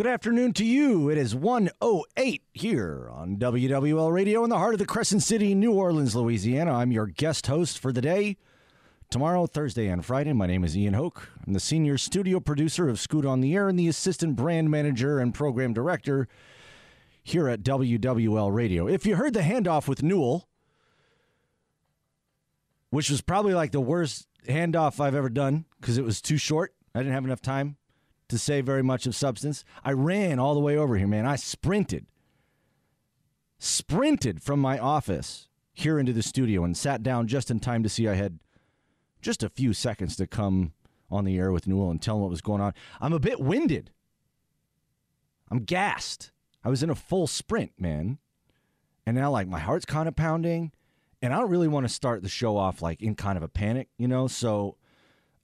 Good afternoon to you. It is 108 here on WWL Radio in the heart of the Crescent City, New Orleans, Louisiana. I'm your guest host for the day. Tomorrow, Thursday, and Friday, my name is Ian Hoch. I'm the senior studio producer of Scoot on the Air and the assistant brand manager and program director here at WWL Radio. If you heard the handoff with Newell, which was probably like the worst handoff I've ever done because it was too short, I didn't have enough time to say very much of substance. I ran all the way over here, man. I sprinted, sprinted from my office here into the studio and sat down just in time to see I had just a few seconds to come on the air with Newell and tell him what was going on. I'm a bit winded. I'm gassed. I was in a full sprint, man. And now, like, my heart's kind of pounding. And I don't really want to start the show off, like, in kind of a panic, you know? So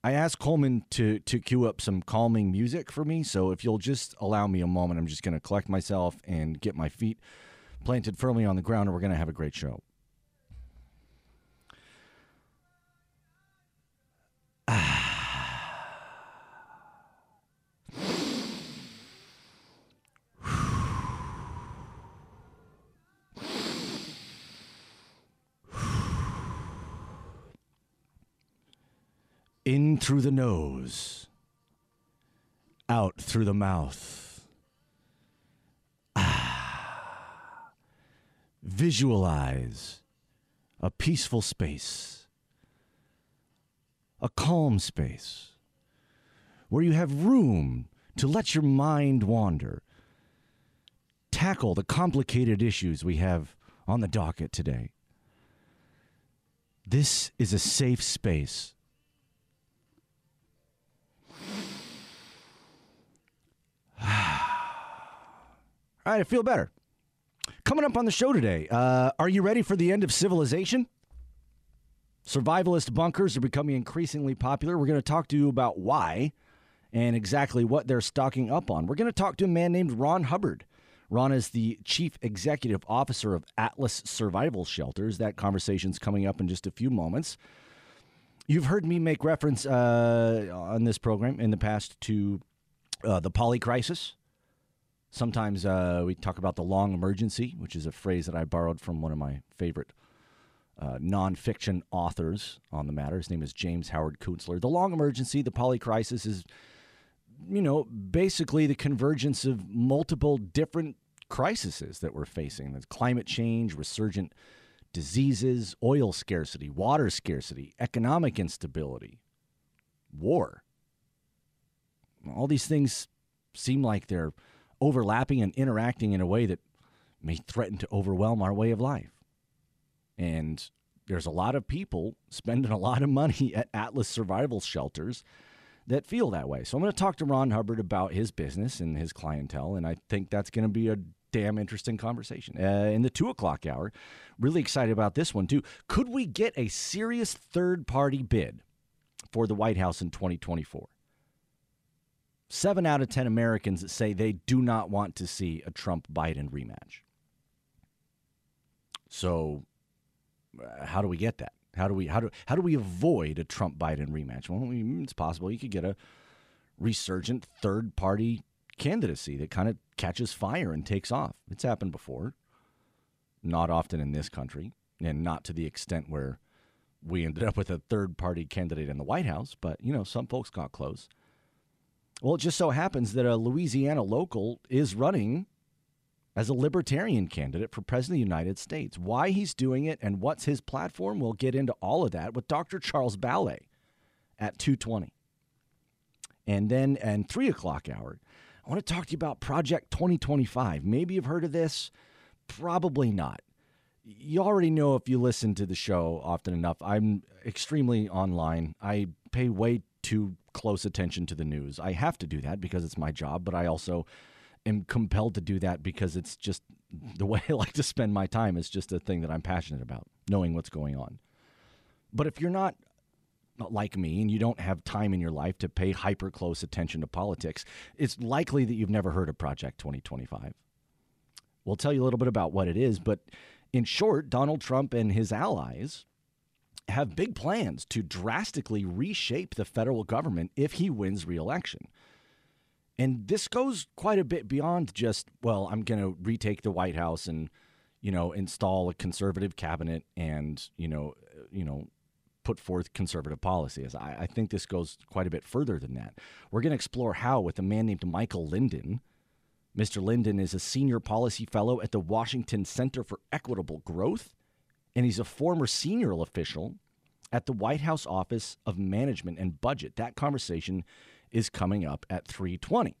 I asked Coleman to to cue up some calming music for me. So if you'll just allow me a moment, I'm just going to collect myself and get my feet planted firmly on the ground, and we're going to have a great show. In through the nose, out through the mouth. Ah. Visualize a peaceful space, a calm space, where you have room to let your mind wander. Tackle the complicated issues we have on the docket today. This is a safe space right, I feel better. Coming up on the show today, uh, are you ready for the end of civilization? Survivalist bunkers are becoming increasingly popular. We're going to talk to you about why and exactly what they're stocking up on. We're going to talk to a man named Ron Hubbard. Ron is the chief executive officer of Atlas Survival Shelters. That conversation's coming up in just a few moments. You've heard me make reference uh, on this program in the past to uh, the poly crisis. Sometimes uh, we talk about the long emergency, which is a phrase that I borrowed from one of my favorite uh, nonfiction authors on the matter. His name is James Howard Kunstler. The long emergency, the poly crisis, is, you know, basically the convergence of multiple different crises that we're facing. There's climate change, resurgent diseases, oil scarcity, water scarcity, economic instability, war all these things seem like they're overlapping and interacting in a way that may threaten to overwhelm our way of life. And there's a lot of people spending a lot of money at Atlas survival shelters that feel that way. So I'm going to talk to Ron Hubbard about his business and his clientele, and I think that's going to be a damn interesting conversation. Uh, in the two o'clock hour, really excited about this one too. Could we get a serious third party bid for the White House in 2024? Seven out of 10 Americans say they do not want to see a Trump Biden rematch. So, uh, how do we get that? How do we how do how do we avoid a Trump Biden rematch? Well, it's possible you could get a resurgent third party candidacy that kind of catches fire and takes off. It's happened before. Not often in this country, and not to the extent where we ended up with a third party candidate in the White House, but you know, some folks got close. Well, it just so happens that a Louisiana local is running as a libertarian candidate for president of the United States. Why he's doing it and what's his platform, we'll get into all of that with Dr. Charles Ballay at 220. And then and three o'clock hour, I want to talk to you about Project 2025. Maybe you've heard of this, probably not. You already know if you listen to the show often enough. I'm extremely online. I pay way too close attention to the news. I have to do that because it's my job, but I also am compelled to do that because it's just the way I like to spend my time. It's just a thing that I'm passionate about, knowing what's going on. But if you're not like me and you don't have time in your life to pay hyper close attention to politics, it's likely that you've never heard of Project 2025. We'll tell you a little bit about what it is, but in short, Donald Trump and his allies have big plans to drastically reshape the federal government if he wins re-election. And this goes quite a bit beyond just, well, I'm going to retake the White House and, you know, install a conservative cabinet and, you know, you know, put forth conservative policies. I, I think this goes quite a bit further than that. We're going to explore how with a man named Michael Linden. Mr. Linden is a senior policy fellow at the Washington Center for Equitable Growth, and he's a former senior official at the White House Office of Management and Budget. That conversation is coming up at 320.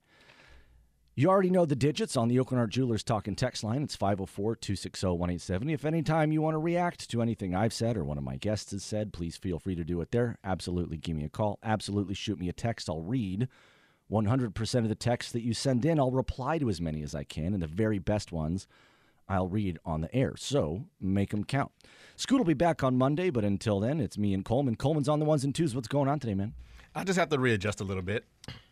You already know the digits on the Oakland Art Jewelers Talking text line. It's 504 260 1870. If anytime you want to react to anything I've said or one of my guests has said, please feel free to do it there. Absolutely give me a call. Absolutely shoot me a text. I'll read 100% of the texts that you send in. I'll reply to as many as I can, and the very best ones I'll read on the air. So make them count. Scoot will be back on Monday, but until then, it's me and Coleman. Coleman's on the ones and twos. What's going on today, man? I just have to readjust a little bit.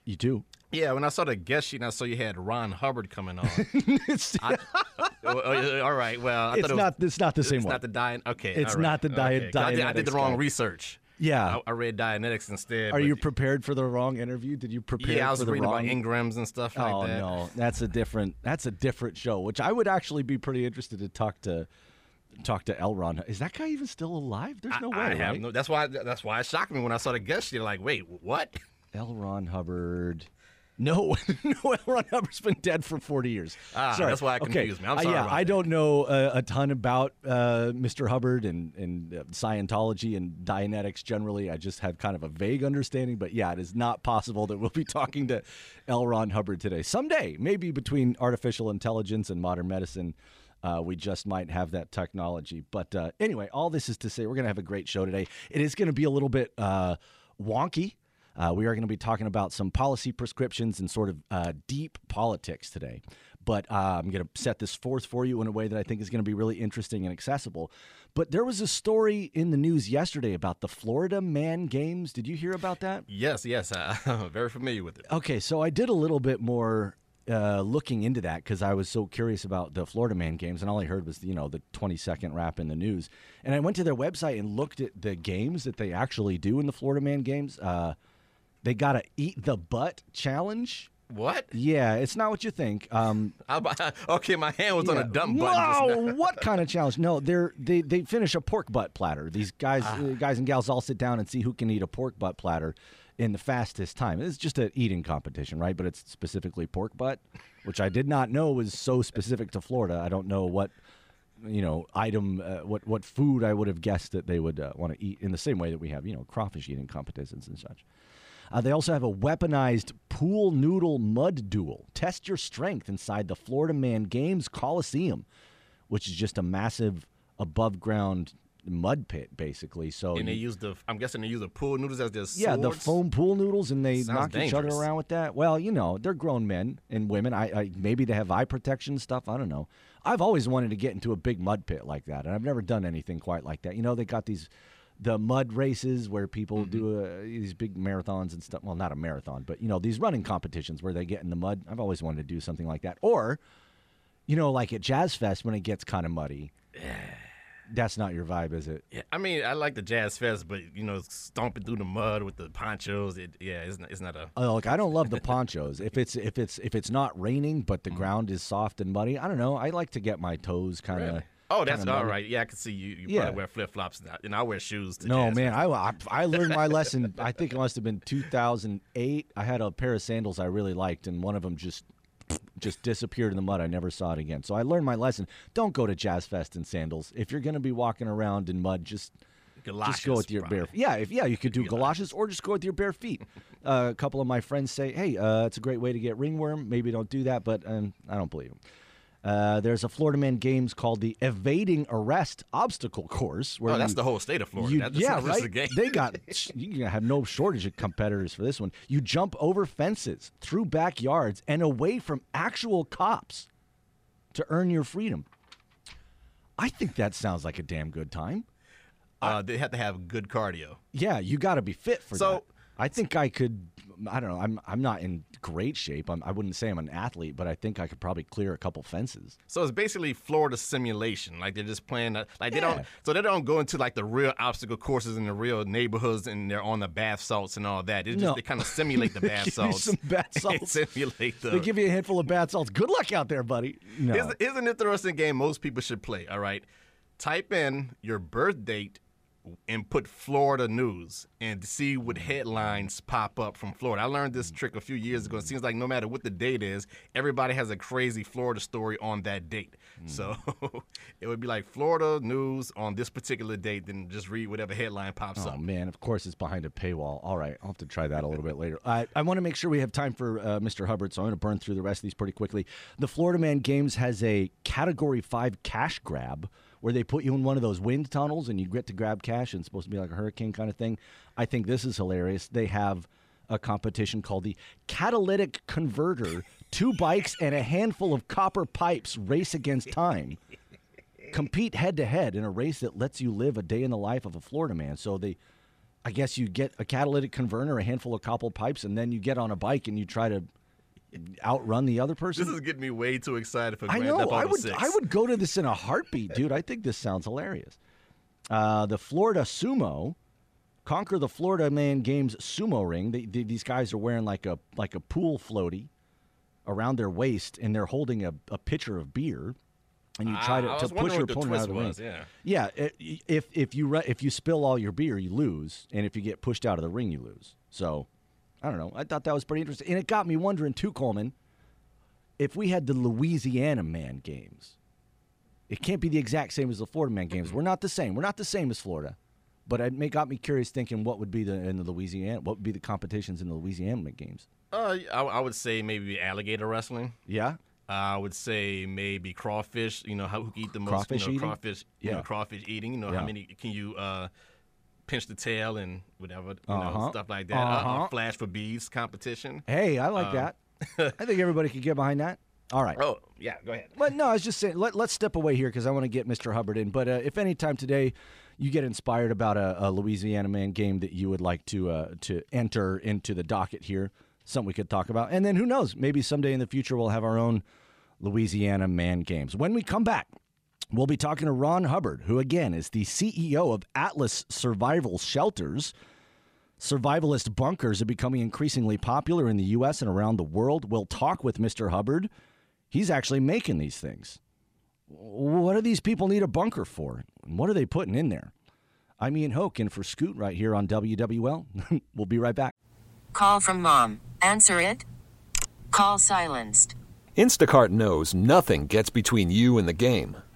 You do? Yeah, when I saw the guest sheet, I saw you had Ron Hubbard coming on. I, oh, oh, all right. Well, I it's thought it was, not. It's not the same one. it's one. not the diet. Okay, It's right, not the diet- okay. I, did, I did the wrong guy. research. Yeah. I, I read Dianetics instead. Are you prepared for the wrong interview? Did you prepare Yeah, I was for the reading wrong? about engrams and stuff like oh that. no, that's a different. That's a different show. Which I would actually be pretty interested to talk to. Talk to L. Ron. Is that guy even still alive? There's no way. I have right? no. That's why. That's why it shocked me when I saw the guest You're Like, wait, what? L. Ron Hubbard. No, no, L. Ron Hubbard's been dead for 40 years. Ah, Sorry. that's why it Okay. me. I'm Uh, yeah, about I that. don't know uh, a ton about uh, Mr. Hubbard and, and uh, Scientology and Dianetics generally. I just have kind of a vague understanding. But yeah, it is not possible that we'll be talking to L. Ron Hubbard today. Someday, maybe between artificial intelligence and modern medicine. Uh, we just might have that technology. But uh, anyway, all this is to say we're going to have a great show today. It is going to be a little bit uh, wonky. Uh, we are going to be talking about some policy prescriptions and sort of uh, deep politics today. But uh, I'm going to set this forth for you in a way that I think is going to be really interesting and accessible. But there was a story in the news yesterday about the Florida Man Games. Did you hear about that? Yes, yes. I'm very familiar with it. Okay, so I did a little bit more uh, looking into that because I was so curious about the Florida Man games, and all I heard was you know the 20 second rap in the news. And I went to their website and looked at the games that they actually do in the Florida Man games. Uh, they got a eat the butt challenge. What? Yeah, it's not what you think. Um, I, okay, my hand was on a dump button. Wow, what kind of challenge? No, they're they they finish a pork butt platter. These guys Ah. uh, guys and gals all sit down and see who can eat a pork butt platter in the fastest time. It's just an eating competition, right? But it's specifically pork butt, which I did not know was so specific to Florida. I don't know what you know item uh, what what food I would have guessed that they would uh, want to eat in the same way that we have you know crawfish eating competitions and such. Uh, they also have a weaponized pool noodle mud duel. Test your strength inside the Florida Man Games Coliseum, which is just a massive above ground mud pit, basically. So And they use the. I'm guessing they use the pool noodles as their yeah, the foam pool noodles, and they Sounds knock each other around with that. Well, you know, they're grown men and women. I, I maybe they have eye protection stuff. I don't know. I've always wanted to get into a big mud pit like that, and I've never done anything quite like that. You know, they got these the mud races where people do uh, these big marathons and stuff. Well, not a marathon, but you know these running competitions where they get in the mud. I've always wanted to do something like that. Or, you know, like at Jazz Fest when it gets kind of muddy. That's not your vibe, is it? Yeah, I mean, I like the Jazz Fest, but you know, stomping through the mud with the ponchos, it, yeah, it's not, it's not a. Oh, look, I don't love the ponchos. If it's if it's if it's not raining but Mm-hmm. the ground is soft and muddy, I don't know. I like to get my toes kind of. Oh, that's all right. Yeah, I can see you. You Yeah. probably wear flip flops, now, and I wear shoes. To No, man, I, I I learned my lesson. I think it must have been 2008. I had a pair of sandals I really liked, and one of them just just disappeared in the mud. I never saw it again. So I learned my lesson. Don't go to Jazz Fest in sandals. If you're going to be walking around in mud, just just go with your bare. probably. Yeah, if yeah, you could do galoshes or just go with your bare feet. Uh, a couple of my friends say, "Hey, uh, it's a great way to get ringworm." Maybe don't do that, but um, I don't believe them. Uh, there's a Florida Man Games called the Evading Arrest Obstacle Course. Where Oh, that's you- the whole state of Florida. you- That's- yeah, that's right. the game. They got you have no shortage of competitors for this one. You jump over fences, through backyards, and away from actual cops to earn your freedom. I think that sounds like a damn good time. Uh, they have to have good cardio. Yeah, you got to be fit for So- that. I think I could. I don't know. I'm I'm not in great shape. I'm, I wouldn't say I'm an athlete, but I think I could probably clear a couple fences. So it's basically Florida simulation. Like they're just playing, uh, like they don't, so they don't go into like the real obstacle courses in the real neighborhoods and they're on the bath salts and all that. They just No. they kind of simulate the bath salts. some bath They salts. simulate the. They give you a handful of bath salts. Good luck out there, buddy. No. Here's, here's an interesting game most people should play. All right, type in your birth date and put Florida news and see what headlines pop up from Florida. I learned this trick a few years ago. It seems like no matter what the date is, everybody has a crazy Florida story on that date. So it would be like Florida news on this particular date, then just read whatever headline pops Oh up. man, of course it's behind a paywall. All right, I'll have to try that a little bit later. I, I want to make sure we have time for uh, Mr. Hubbard, so I'm going to burn through the rest of these pretty quickly. The Florida Man Games has a Category Five cash grab where they put you in one of those wind tunnels and you get to grab cash, and it's supposed to be like a hurricane kind of thing. I think this is hilarious. They have a competition called the Catalytic Converter. Two bikes and a handful of copper pipes race against time compete head to head in a race that lets you live a day in the life of a Florida man. So they, I guess you get a catalytic converter, a handful of copper pipes, and then you get on a bike and you try to outrun the other person. This is getting me way too excited for I Grand know. Theft I would. 6. I would go to this in a heartbeat, dude. I think this sounds hilarious. Uh, the Florida Sumo, conquer the Florida Man Games sumo ring. They, they, these guys are wearing like a like a pool floaty around their waist, and they're holding a, a pitcher of beer. And you try Ah, to, to push your opponent out of the ring. was, yeah. Yeah, i- if if you if you spill all your beer, you lose, and if you get pushed out of the ring, you lose. So, I don't know. I thought that was pretty interesting, and it got me wondering too, Coleman. If we had the Louisiana Man Games, it can't be the exact same as the Florida Man Games. We're not the same. We're not the same as Florida, but it may got me curious, thinking what would be the in the Louisiana, what would be the competitions in the Louisiana Man Games? Uh, I, I would say maybe alligator wrestling. Yeah, I would say maybe crawfish. You know, how who can eat the most? Crawfish you know, eating? crawfish. You Yeah. know, crawfish eating. You know, Yeah. how many can you uh, pinch the tail and whatever, you Uh-huh. know, stuff like that. Uh, Uh-huh. uh, flash for bees competition. hey, I like that. I think everybody could get behind that. All right. Oh yeah, go ahead. But no, I was just saying, let, let's step away here because I want to get Mr. Hubbard in. But uh, if any time today you get inspired about a, a Louisiana man game that you would like to uh, to enter into the docket here, something we could talk about. And then who knows, maybe someday in the future we'll have our own Louisiana man games. When we come back, we'll be talking to Ron Hubbard, who again is the CEO of Atlas Survival Shelters. Survivalist bunkers are becoming increasingly popular in the U.S. and around the world. We'll talk with Mr. Hubbard. He's actually making these things. What do these people need a bunker for? And what are they putting in there? I'm Ian Hoch, and for Scoot right here on WWL. we'll be right back. Call from mom. Answer it. Call silenced. Instacart knows nothing gets between you and the game.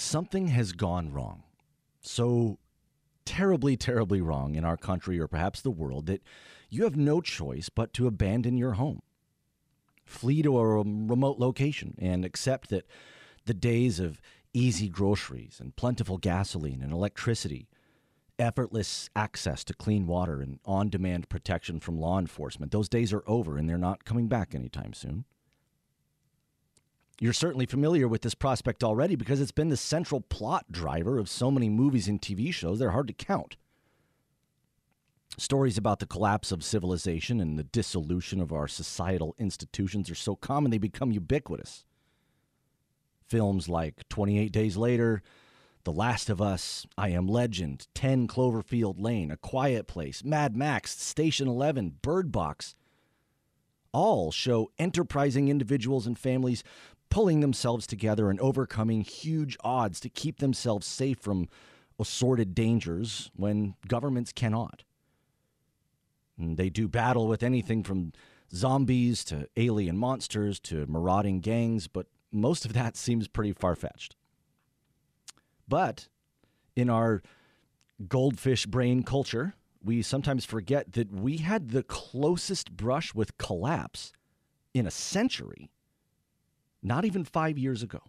something has gone wrong. So terribly, terribly wrong in our country or perhaps the world that you have no choice but to abandon your home. Flee to a remote location and accept that the days of easy groceries and plentiful gasoline and electricity effortless access to clean water and on demand protection from law enforcement. Those days are over and they're not coming back anytime soon. You're certainly familiar with this prospect already because it's been the central plot driver of so many movies and TV shows, they're hard to count. Stories about the collapse of civilization and the dissolution of our societal institutions are so common they become ubiquitous. Films like 28 Days Later, the Last of Us, I Am Legend, 10 Cloverfield Lane, A Quiet Place, Mad Max, Station 11, Bird Box all show enterprising individuals and families pulling themselves together and overcoming huge odds to keep themselves safe from assorted dangers when governments cannot. And they do battle with anything from zombies to alien monsters to marauding gangs, but most of that seems pretty far fetched. But in our goldfish brain culture, we sometimes forget that we had the closest brush with collapse in a century, not even five years ago.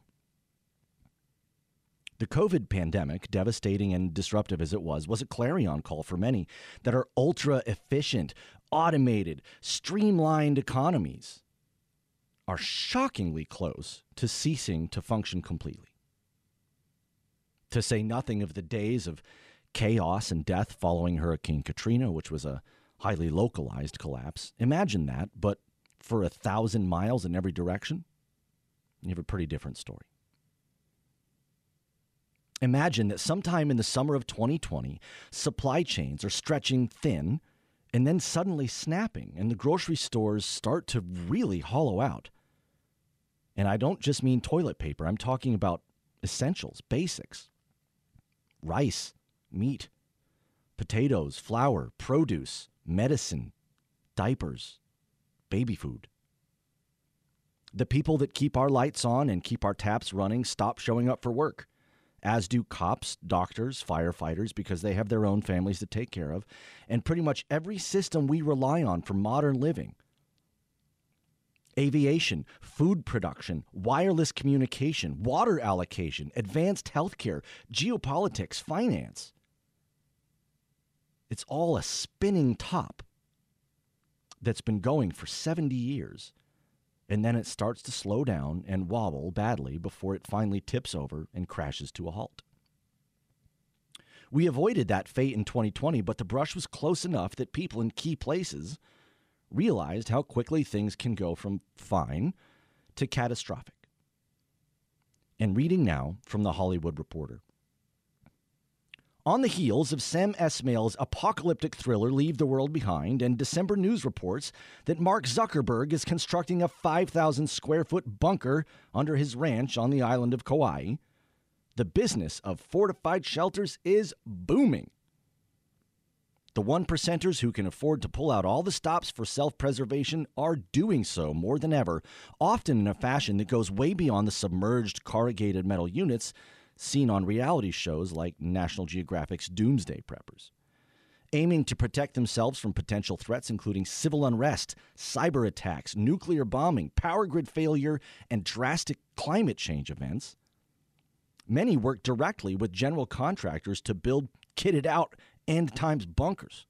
The COVID pandemic, devastating and disruptive as it was, was a clarion call for many that our ultra efficient, automated, streamlined economies are shockingly close to ceasing to function completely to say nothing of the days of chaos and death following Hurricane Katrina, which was a highly localized collapse. Imagine that, but for a thousand miles in every direction, you have a pretty different story. Imagine that sometime in the summer of 2020, supply chains are stretching thin and then suddenly snapping, and the grocery stores start to really hollow out. And I don't just mean toilet paper, I'm talking about essentials, basics rice, meat, potatoes, flour, produce, medicine, diapers, baby food. The people that keep our lights on and keep our taps running stop showing up for work, as do cops, doctors, firefighters, because they have their own families to take care of, and pretty much every system we rely on for modern living aviation, food production, wireless communication, water allocation, advanced healthcare, geopolitics, finance. It's all a spinning top that's been going for 70 years. And then it starts to slow down and wobble badly before it finally tips over and crashes to a halt. We avoided that fate in 2020, but the brush was close enough that people in key places realized how quickly things can go from fine to catastrophic. And reading now from The Hollywood Reporter. On the heels of Sam Esmail's apocalyptic thriller Leave the World Behind and December news reports that Mark Zuckerberg is constructing a 5,000 square foot bunker under his ranch on the island of Kauai, the business of fortified shelters is booming. The one percenters who can afford to pull out all the stops for self preservation are doing so more than ever, often in a fashion that goes way beyond the submerged corrugated metal units seen on reality shows like National Geographic's Doomsday Preppers. Aiming to protect themselves from potential threats including civil unrest, cyber attacks, nuclear bombing, power grid failure, and drastic climate change events. Many work directly with general contractors to build kitted out end times bunkers,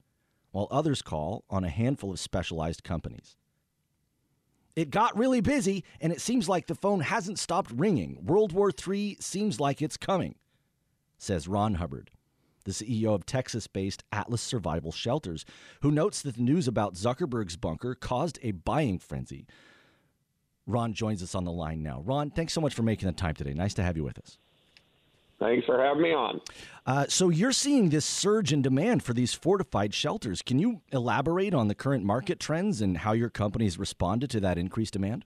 while others call on a handful of specialized companies. It got really busy, and it seems like the phone hasn't stopped ringing. World War III seems like it's coming, says Ron Hubbard, the CEO of Texas based Atlas Survival Shelters, who notes that the news about Zuckerberg's bunker caused a buying frenzy. Ron joins us on the line now. Ron, thanks so much for making the time today. Nice to have you with us. Thanks for having me on. Uh, so, you're seeing this surge in demand for these fortified shelters. Can you elaborate on the current market trends and how your company's responded to that increased demand?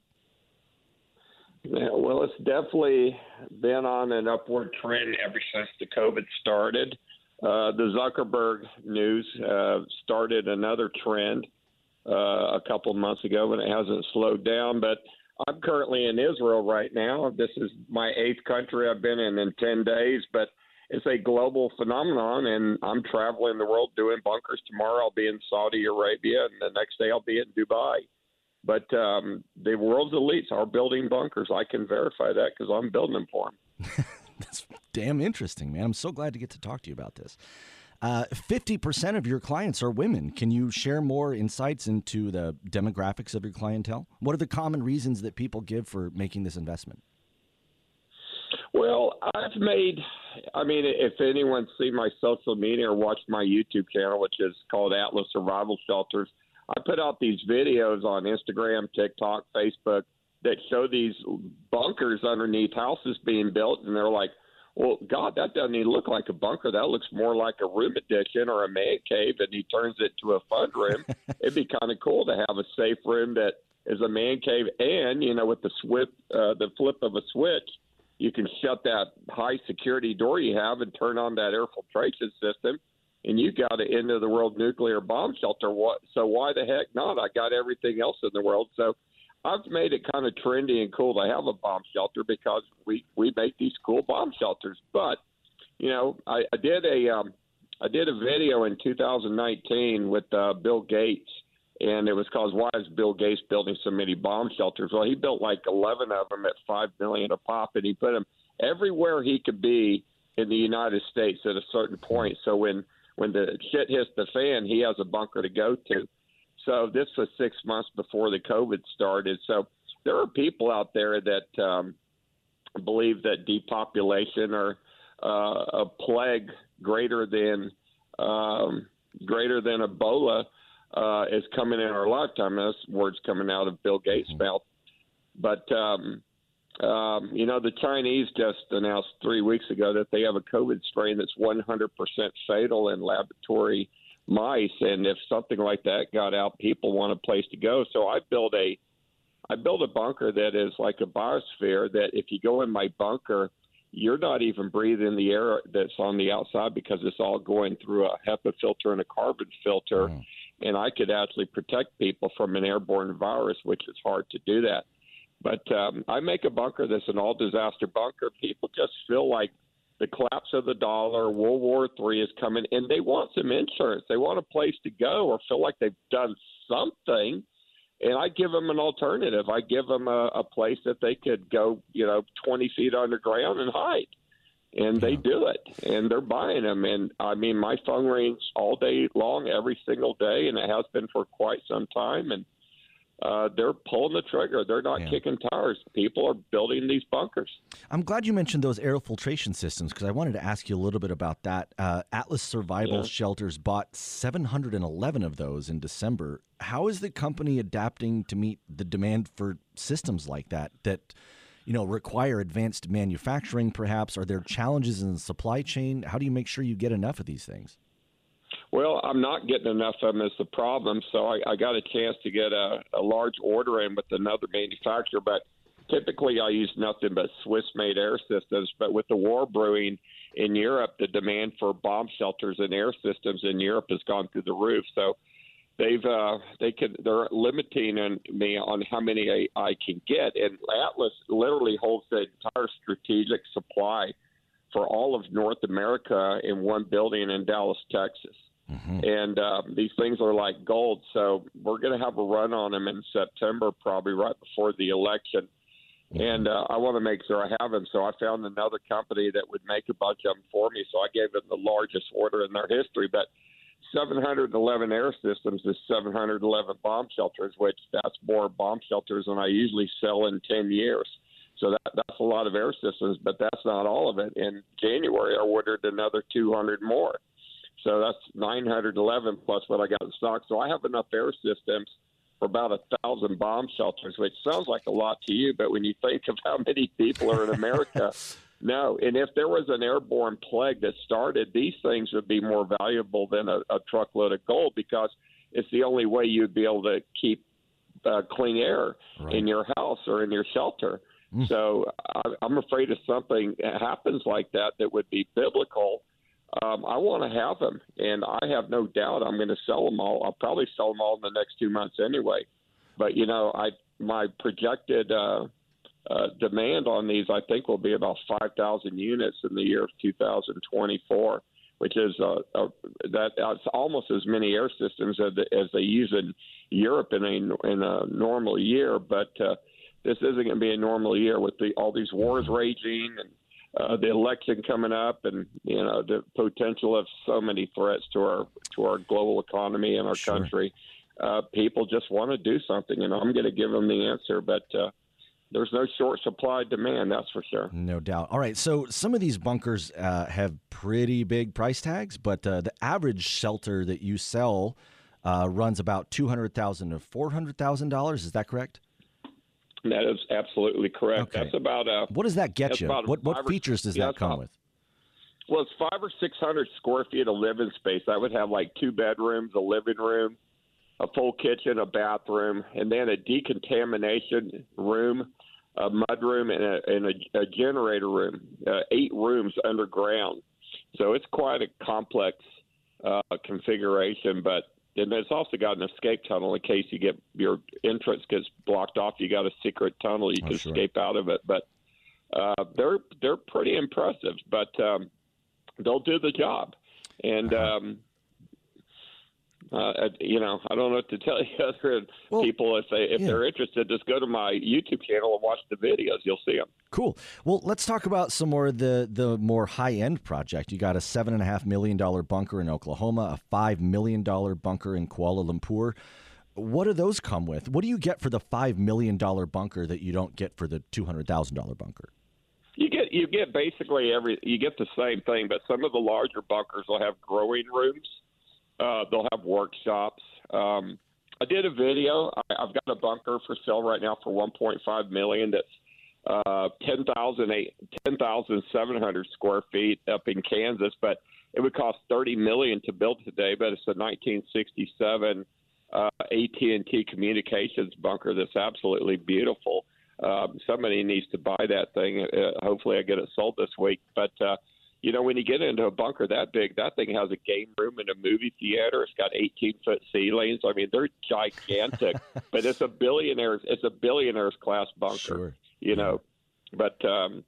Yeah, well, it's definitely been on an upward trend ever since the COVID started. Uh, the Zuckerberg news uh, started another trend uh, a couple of months ago, and it hasn't slowed down. But I'm currently in Israel right now. This is my eighth country I've been in in 10 days, but it's a global phenomenon, and I'm traveling the world doing bunkers. Tomorrow I'll be in Saudi Arabia, and the next day I'll be in Dubai. But um, the world's elites are building bunkers. I can verify that because I'm building them for them. That's damn interesting, man. I'm so glad to get to talk to you about this. Uh, 50% of your clients are women. Can you share more insights into the demographics of your clientele? What are the common reasons that people give for making this investment? Well, I've made, I mean, if anyone's seen my social media or watched my YouTube channel, which is called Atlas Survival Shelters, I put out these videos on Instagram, TikTok, Facebook that show these bunkers underneath houses being built, and they're like, well, God, that doesn't even look like a bunker. That looks more like a room addition or a man cave, and he turns it to a fun room. It'd be kind of cool to have a safe room that is a man cave, and you know, with the swip, uh, the flip of a switch, you can shut that high security door you have and turn on that air filtration system, and you got an end of the world nuclear bomb shelter. What? So why the heck not? I got everything else in the world. So I've made it kind of trendy and cool to have a bomb shelter because we we make these cool bomb shelters. But you know, I, I did a um, I did a video in 2019 with uh, Bill Gates, and it was called "Why is Bill Gates building so many bomb shelters?" Well, he built like 11 of them at five million a pop, and he put them everywhere he could be in the United States at a certain point. So when when the shit hits the fan, he has a bunker to go to. So this was six months before the COVID started. So there are people out there that um, believe that depopulation or uh, a plague greater than um, greater than Ebola uh, is coming in our lifetime. That's words coming out of Bill Gates' mm-hmm. mouth. But um, um, you know, the Chinese just announced three weeks ago that they have a COVID strain that's 100% fatal in laboratory mice, and if something like that got out, people want a place to go. So I built a I built a bunker that is like a biosphere. That if you go in my bunker, you're not even breathing the air that's on the outside because it's all going through a HEPA filter and a carbon filter. Mm. And I could actually protect people from an airborne virus, which is hard to do that. But um, I make a bunker that's an all disaster bunker. People just feel like the collapse of the dollar, World War III is coming, and they want some insurance. They want a place to go or feel like they've done something. And I give them an alternative. I give them a, a place that they could go, you know, 20 feet underground and hide. And they do it, and they're buying them. And I mean, my phone rings all day long, every single day, and it has been for quite some time. And uh, they're pulling the trigger. They're not yeah. kicking tires. People are building these bunkers. I'm glad you mentioned those air filtration systems because I wanted to ask you a little bit about that. Uh, Atlas Survival yeah. Shelters bought 711 of those in December. How is the company adapting to meet the demand for systems like that that you know require advanced manufacturing? Perhaps are there challenges in the supply chain? How do you make sure you get enough of these things? Well, I'm not getting enough of them is the problem. So I, I got a chance to get a, a large order in with another manufacturer, but typically I use nothing but Swiss-made air systems. But with the war brewing in Europe, the demand for bomb shelters and air systems in Europe has gone through the roof. So they've uh, they can they're limiting me on how many I, I can get, and Atlas literally holds the entire strategic supply for all of North America in one building in Dallas, Texas. Mm-hmm. And uh, these things are like gold. So we're going to have a run on them in September, probably right before the election. Mm-hmm. And uh, I want to make sure I have them. So I found another company that would make a bunch of them for me. So I gave them the largest order in their history. But 711 air systems is 711 bomb shelters, which that's more bomb shelters than I usually sell in 10 years. So that, that's a lot of air systems, but that's not all of it. In January, I ordered another 200 more. So that's 911 plus what I got in stock. So I have enough air systems for about a thousand bomb shelters, which sounds like a lot to you, but when you think of how many people are in America, no. And if there was an airborne plague that started, these things would be more valuable than a, a truckload of gold because it's the only way you'd be able to keep uh, clean air right. in your house or in your shelter. Mm. So I, I'm afraid if something happens like that that would be biblical, um, I want to have them, and I have no doubt I'm going to sell them all. I'll probably sell them all in the next two months anyway. But you know, I my projected uh, uh, demand on these, I think, will be about 5,000 units in the year of 2024, which is uh, uh, that that's almost as many air systems as, as they use in Europe in a in a normal year. But uh, this isn't going to be a normal year with the, all these wars raging and uh, the election coming up, and you know the potential of so many threats to our to our global economy and our sure. country. Uh, people just want to do something, and I'm going to give them the answer, but. Uh, there's no short supply demand, that's for sure. No doubt. All right, so some of these bunkers uh, have pretty big price tags, but uh, the average shelter that you sell uh, runs about two hundred thousand to four hundred thousand dollars. Is that correct? That is absolutely correct. Okay. That's about a. What does that get you? What what features does yeah, that come with? Well, it's five or six hundred square feet of living space. I would have like two bedrooms, a living room, a full kitchen, a bathroom, and then a decontamination room, a mud room, and a, and a, a generator room. Uh, eight rooms underground. So it's quite a complex uh, configuration, but and it's also got an escape tunnel in case you get your entrance gets blocked off. You got a secret tunnel you oh, can sure. escape out of it. But uh, they're they're pretty impressive, but um, they'll do the job. And uh-huh. um, uh, you know, I don't know what to tell you other than well, people if they if yeah. they're interested, just go to my YouTube channel and watch the videos. You'll see them. Cool. Well, let's talk about some more of the the more high end project. You got a seven and a half million dollar bunker in Oklahoma, a five million dollar bunker in Kuala Lumpur. What do those come with? What do you get for the five million dollar bunker that you don't get for the two hundred thousand dollar bunker? You get you get basically every you get the same thing, but some of the larger bunkers will have growing rooms uh, they'll have workshops. Um, I did a video. I, I've got a bunker for sale right now for 1.5 million. That's uh, 10,700 square feet up in Kansas, but it would cost 30 million to build today. But it's a 1967 uh, AT&T communications bunker that's absolutely beautiful. Um, somebody needs to buy that thing. Uh, hopefully, I get it sold this week. But uh, you know, when you get into a bunker that big, that thing has a game room and a movie theater. It's got 18 foot ceilings. I mean, they're gigantic, but it's a billionaire's it's a billionaire's class bunker. Sure. You know, but um,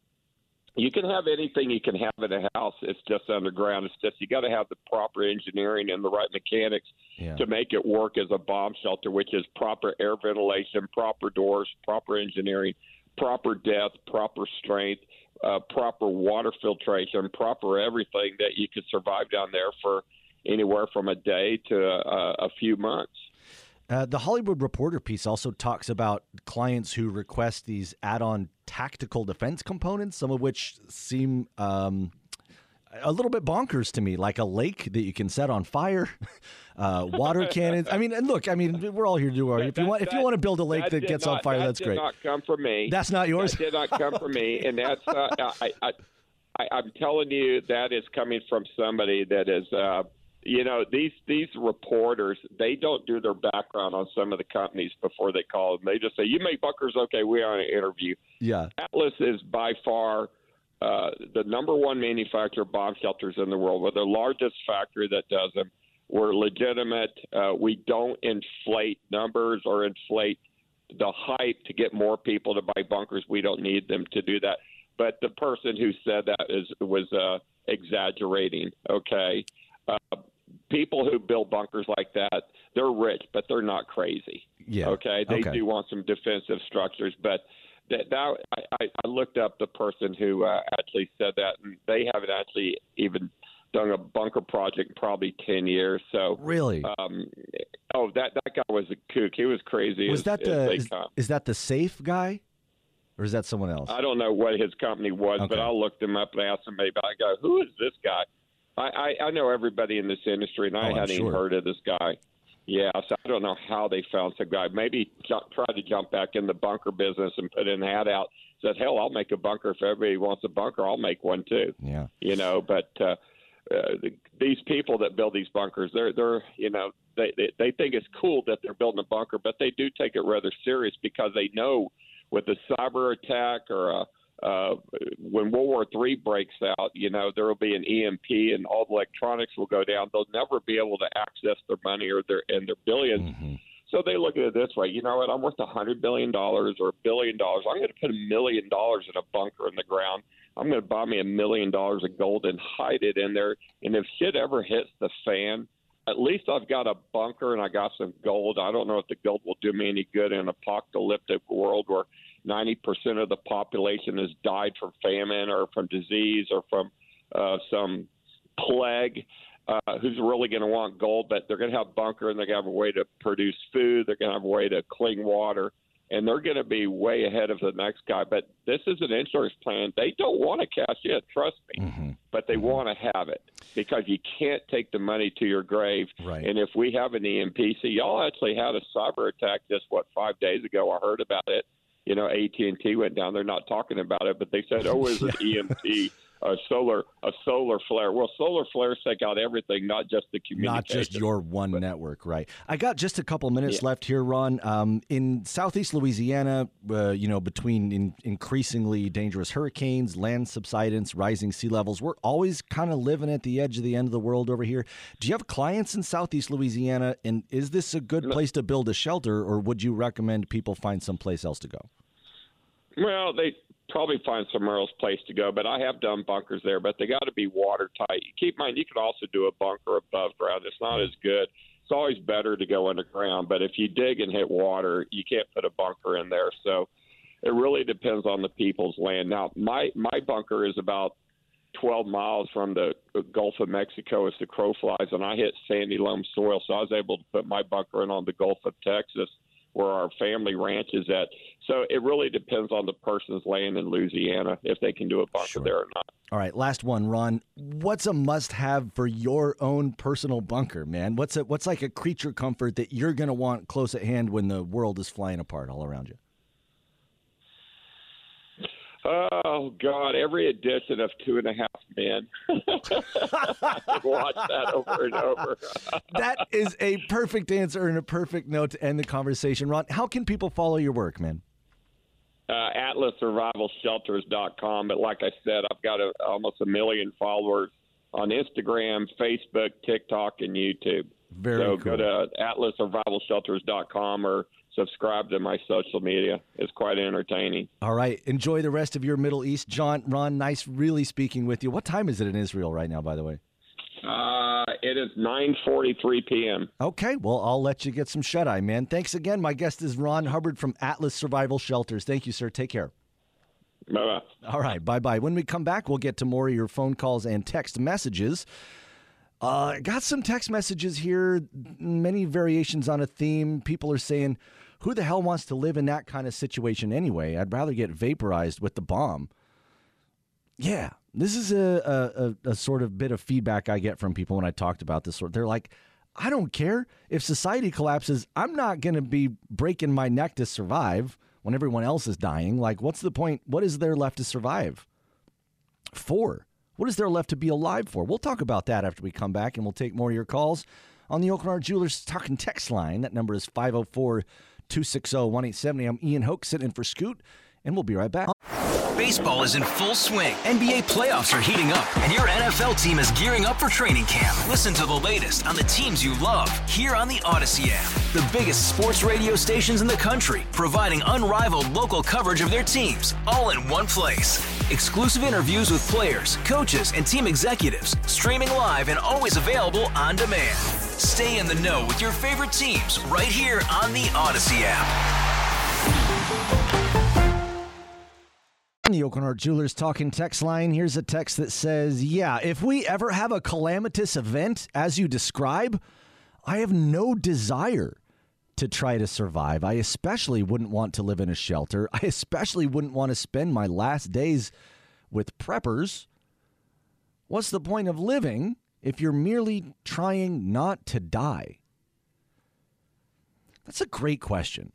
you can have anything you can have in a house. It's just underground. It's just you got to have the proper engineering and the right mechanics yeah. to make it work as a bomb shelter, which is proper air ventilation, proper doors, proper engineering, proper depth, proper strength uh, proper water filtration, proper everything that you could survive down there for anywhere from a day to a, a few months. Uh, the Hollywood Reporter piece also talks about clients who request these add on tactical defense components, some of which seem um, a little bit bonkers to me, like a lake that you can set on fire, uh, water cannons. I mean, and look, I mean, we're all here to do our. If you want, if you want to build a lake that, that gets not, on fire, that that's did great. Not come from me. That's not yours. That did not come from me, and that's uh, I, I, I, I'm telling you that is coming from somebody that is. Uh, you know these these reporters they don't do their background on some of the companies before they call them. They just say you make bunkers okay. We want to interview. Yeah, Atlas is by far uh, the number one manufacturer of bomb shelters in the world. We're the largest factory that does them. We're legitimate. Uh, we don't inflate numbers or inflate the hype to get more people to buy bunkers. We don't need them to do that. But the person who said that is was uh, exaggerating. Okay, uh, people who build bunkers like that, they're rich, but they're not crazy. Yeah. Okay, they okay. do want some defensive structures, but that, that I, I looked up the person who uh, actually said that, and they haven't actually even done a bunker project in probably ten years. So Really? um, oh, that that guy was a kook. He was crazy. was as- that the is, is that the safe guy, or is that someone else? I don't know what his company was, but I looked him up and asked him maybe. I go, who is this guy? I, I, I know everybody in this industry, and Oh, I I'm hadn't even heard of this guy. Yeah, so I don't know how they found some guy. Maybe jump, tried to jump back in the bunker business and put an ad out. Said, hell, I'll make a bunker if everybody wants a bunker. I'll make one too. Yeah. You know, but uh, uh, the, these people that build these bunkers, they're they're you know they, they they think it's cool that they're building a bunker, but they do take it rather serious because they know with a cyber attack or a uh, when World War III breaks out, you know there will be an EMP and all the electronics will go down. They'll never be able to access their money or their and their 1000000000s Mm-hmm. So they look at it this way: you know what? I'm worth a hundred billion dollars or a billion dollars. I'm going to put a million dollars in a bunker in the ground. I'm going to buy me a million dollars of gold and hide it in there. And if shit ever hits the fan, at least I've got a bunker and I got some gold. I don't know if the gold will do me any good in an apocalyptic world where 90% of the population has died from famine or from disease or from uh, some plague. Uh, who's really going to want gold? But they're going to have bunker and they're going to have a way to produce food. They're going to have a way to clean water, and they're going to be way ahead of the next guy. But this is an insurance plan. They don't want to cash in, trust me, Mm-hmm. but they want to have it because you can't take the money to your grave. Right. And if we have an EMP, see, y'all actually had a cyber attack just what five days ago. I heard about it. You know, AT and T went down. They're not talking about it, but they said, "Oh, it was an EMP." A solar, a solar flare. Well, solar flares take out everything, not just the communication. Not just your one network, right? I got just a couple minutes left here, Ron. Um, in southeast Louisiana, uh, you know, between in increasingly dangerous hurricanes, land subsidence, rising sea levels, we're always kind of living at the edge of the end of the world over here. Do you have clients in southeast Louisiana, and is this a good place to build a shelter, or would you recommend people find someplace else to go? Well, they probably find somewhere else place to go, but I have done bunkers there, but they got to be watertight. Keep in mind, you can also do a bunker above ground. It's not as good. It's always better to go underground, but if you dig and hit water, you can't put a bunker in there. So it really depends on the people's land. Now, my my bunker is about 12 miles from the Gulf of Mexico as the crow flies, and I hit sandy loam soil, so I was able to put my bunker in on the Gulf of Texas, where our family ranch is at. So it really depends on the person's land in Louisiana if they can do a bunker there or not. All right, last one, Ron. What's a must-have for your own personal bunker, man? What's a, what's like a creature comfort that you're going to want close at hand when the world is flying apart all around you? Oh God! Every edition of Two and a Half Men. Watch that over and over. that is a perfect answer and a perfect note to end the conversation, Ron. How can people follow your work, man? uh, AtlasSurvivalShelters.com. But like I said, I've got a, almost a million followers on Instagram, Facebook, TikTok, and YouTube. Very so cool. go to AtlasSurvivalShelters.com or subscribe to my social media. It's quite entertaining. All right, enjoy the rest of your Middle East, John. Ron, nice really speaking with you. What time is it in Israel right now, by the way? Uh, it is 9:43 p.m. Okay, well, I'll let you get some shut eye, man. Thanks again. My guest is Ron Hubbard from Atlas Survival Shelters. Thank you, sir. Take care. Bye bye. All right, bye bye. When we come back, we'll get to more of your phone calls and text messages. Uh, got some text messages here, many variations on a theme. People are saying, who the hell wants to live in that kind of situation anyway? I'd rather get vaporized with the bomb. Yeah, this is a, a, a, sort of bit of feedback I get from people when I talked about this. They're like, I don't care if society collapses. I'm not going to be breaking my neck to survive when everyone else is dying. Like, what's the point? What is there left to survive for? What is there left to be alive for? We'll talk about that after we come back, and we'll take more of your calls on the Oakland Jewelers talking text line. That number is 504 260 1870. I'm Ian Hoch sitting in for Scoot, and we'll be right back. Baseball is in full swing. NBA playoffs are heating up, and your NFL team is gearing up for training camp. Listen to the latest on the teams you love here on the Audacy app. The biggest sports radio stations in the country, providing unrivaled local coverage of their teams, all in one place. Exclusive interviews with players, coaches, and team executives, streaming live and always available on demand. Stay in the know with your favorite teams right here on the Audacy app. The Aucoin Hart Jewelers talking text line. Here's a text that says, Yeah, if we ever have a calamitous event as you describe, I have no desire to try to survive. I especially wouldn't want to live in a shelter. I especially wouldn't want to spend my last days with preppers. What's the point of living if you're merely trying not to die? That's a great question.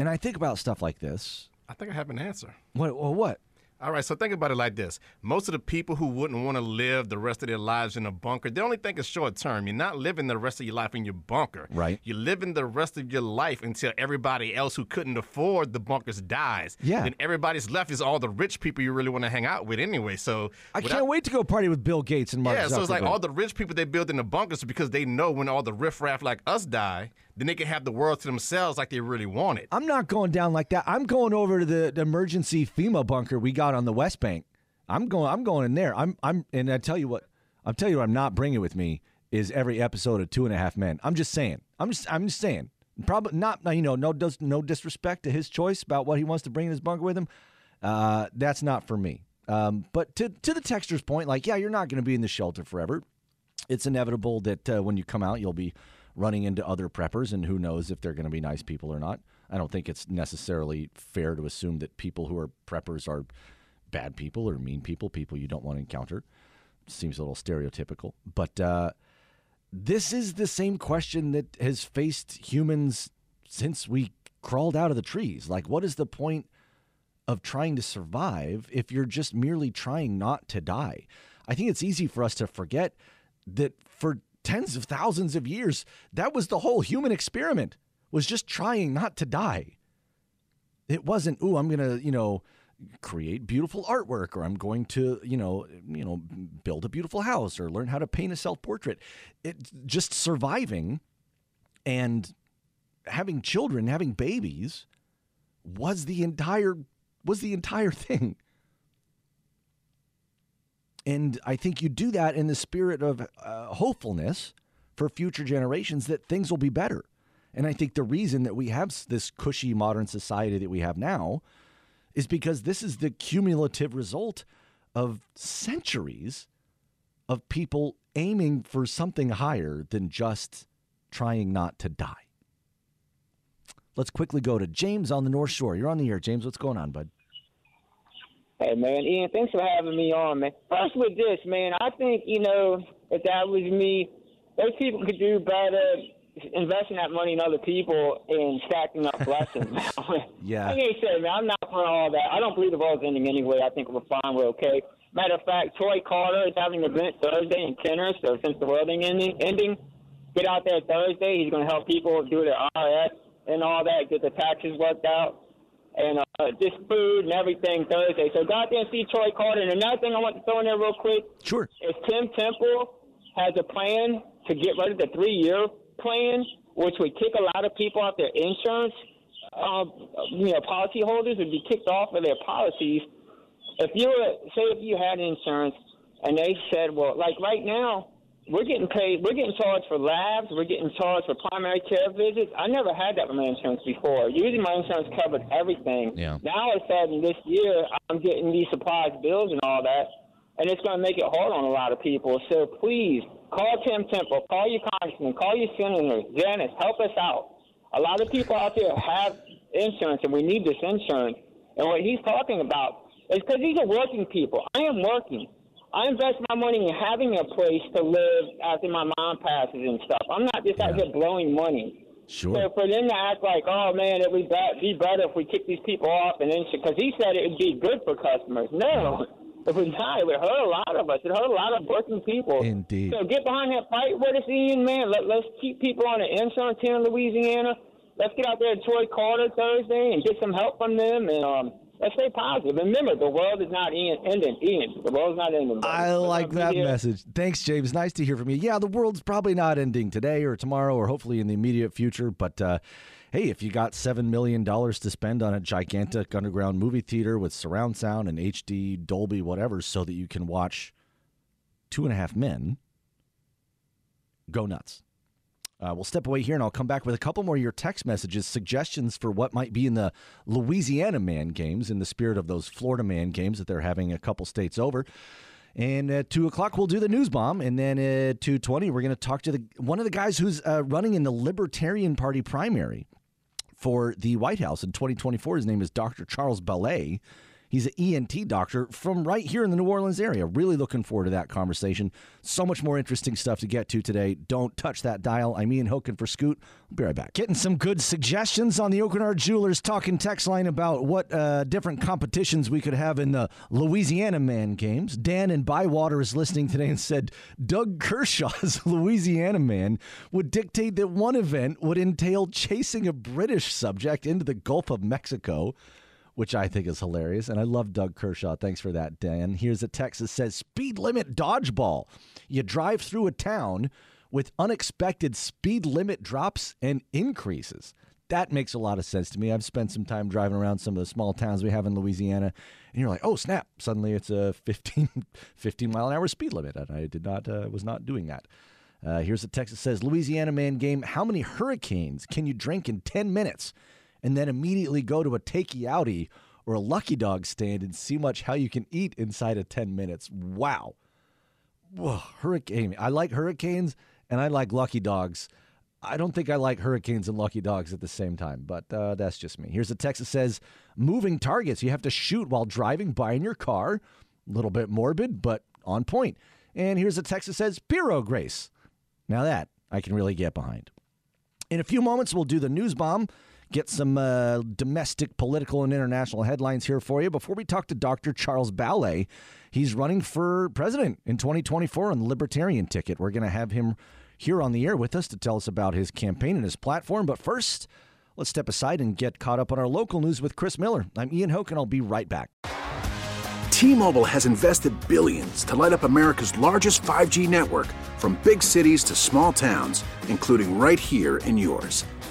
And I think about stuff like this. I think I have an answer. What? Well, what? All right, so think about it like this. Most of the people who wouldn't want to live the rest of their lives in a bunker, they only think it's short term. You're not living the rest of your life in your bunker. Right. You're living the rest of your life until everybody else who couldn't afford the bunkers dies. Yeah. Then everybody's left is all the rich people you really want to hang out with anyway. So I without- can't wait to go party with Bill Gates and Mark Yeah, so it's like all the rich people they build in the bunkers because they know when all the riffraff like us die, then they can have the world to themselves like they really want it. I'm not going down like that. I'm going over to the, the emergency FEMA bunker we got on the West Bank. I'm going. I'm going in there. I'm. I'm. And I tell you what. I'll tell you what. I'm not bringing with me is every episode of Two and a Half Men. I'm just saying. I'm just. I'm just saying. Probably not. You know. No. Does no disrespect to his choice about what he wants to bring in his bunker with him. Uh, that's not for me. Um, but to to the texter's point, like, yeah, you're not going to be in the shelter forever. It's inevitable that uh, when you come out, you'll be running into other preppers, and who knows if they're going to be nice people or not. I don't think it's necessarily fair to assume that people who are preppers are bad people or mean people, people you don't want to encounter. Seems a little stereotypical. But uh, this is the same question that has faced humans since we crawled out of the trees. Like, what is the point of trying to survive if you're just merely trying not to die? I think it's easy for us to forget that tens of thousands of years, that was the whole human experiment was just trying not to die. It wasn't, ooh, I'm going to, you know, create beautiful artwork or I'm going to, you know, you know, build a beautiful house or learn how to paint a self-portrait. It just surviving and having children, having babies was the entire was the entire thing. And I think you do that in the spirit of uh, hopefulness for future generations that things will be better. And I think the reason that we have this cushy modern society that we have now is because this is the cumulative result of centuries of people aiming for something higher than just trying not to die. Let's quickly go to James on the North Shore. You're on the air, James. What's going on, bud? Hey man, Ian, thanks for having me on, man. First with this, man, I think, you know, if that was me, those people could do better investing that money in other people and stacking up blessings. Yeah. I can't say, man, I'm not for all that. I don't believe the world's ending anyway. I think we're fine, we're okay. Matter of fact, Troy Carter is having an event Thursday in Kenner, so since the world ain't ending, ending, get out there Thursday. He's going to help people do their IRS and all that, get the taxes worked out and uh, just food and everything Thursday. So go out there and see Troy Carter. And another thing I want to throw in there real quick sure. is Tim Temple has a plan to get rid of the three-year plan, which would kick a lot of people off their insurance. Um, you know, policyholders would be kicked off of their policies. If you were, say, if you had insurance and they said, well, like right now, we're getting paid, we're getting charged for labs, we're getting charged for primary care visits. I never had that with my insurance before. Usually my insurance covered everything. Yeah. Now all of a sudden this year I'm getting these surprise bills and all that, and it's going to make it hard on a lot of people. So please call Tim Temple, call your congressman, call your senator, Janice, help us out. A lot of people out there have insurance, and we need this insurance. And what he's talking about is because these are working people. I am working. I invest my money in having a place to live after my mom passes and stuff. I'm not just out here blowing money. Sure. So for them to act like, oh man, it would be- be better if we kick these people off and then because he said it would be good for customers. No, it would not. It would hurt a lot of us. It hurt a lot of working people. Indeed. So get behind that fight with us, Ian, man. Let, let's keep people on the insurance here in Louisiana. Let's get out there to Troy Carter Thursday and get some help from them and um, let's stay positive. Remember, the world is not ending. Ian, the world's not ending. buddy. I like that message. Thanks, James. Nice to hear from you. Yeah, the world's probably not ending today or tomorrow or hopefully in the immediate future. But uh, hey, if you got $7 million to spend on a gigantic underground movie theater with surround sound and HD, Dolby, whatever, so that you can watch Two and a Half Men, go nuts. Uh, we'll step away here and I'll come back with a couple more of your text messages, suggestions for what might be in the Louisiana man games in the spirit of those Florida man games that they're having a couple states over. And at two o'clock, we'll do the news bomb, and then at two twenty, we're going to talk to the one of the guys who's uh, running in the Libertarian Party primary for the White House in 2024. His name is Dr. Charles Ballay. He's an ENT doctor from right here in the New Orleans area. Really looking forward to that conversation. So much more interesting stuff to get to today. Don't touch that dial. I'm Ian Hoken for Scoot. We'll be right back. Getting some good suggestions on the Aucoin Hart Jewelers talking text line about what uh, different competitions we could have in the Louisiana Man games. Dan in Bywater is listening today and said Doug Kershaw's Louisiana Man would dictate that one event would entail chasing a British subject into the Gulf of Mexico which I think is hilarious. And I love Doug Kershaw. Thanks for that, Dan. Here's a text that says speed limit dodgeball. You drive through a town with unexpected speed limit drops and increases. That makes a lot of sense to me. I've spent some time driving around some of the small towns we have in Louisiana, and you're like, oh snap! Suddenly it's a 15, 15 mile an hour speed limit, and I did not uh, was not doing that. Uh, here's a text that says, Louisiana man game. How many hurricanes can you drink in 10 minutes? And then immediately go to a takey outie or a lucky dog stand and see much how you can eat inside of 10 minutes. Wow. Whoa, hurricane. I like hurricanes and I like lucky dogs. I don't think I like hurricanes and lucky dogs at the same time, but uh, that's just me. Here's a text that says moving targets. You have to shoot while driving by in your car. A little bit morbid, but on point. And here's a text that says pirogue race. Now that I can really get behind. In a few moments, we'll do the news bomb get some uh, domestic, political, and international headlines here for you. Before we talk to Dr. Charles Ballay, he's running for president in 2024 on the Libertarian ticket. We're going to have him here on the air with us to tell us about his campaign and his platform. But first, let's step aside and get caught up on our local news with Chris Miller. I'm Ian Hoch, and I'll be right back. T-Mobile has invested billions to light up America's largest 5G network from big cities to small towns, including right here in yours.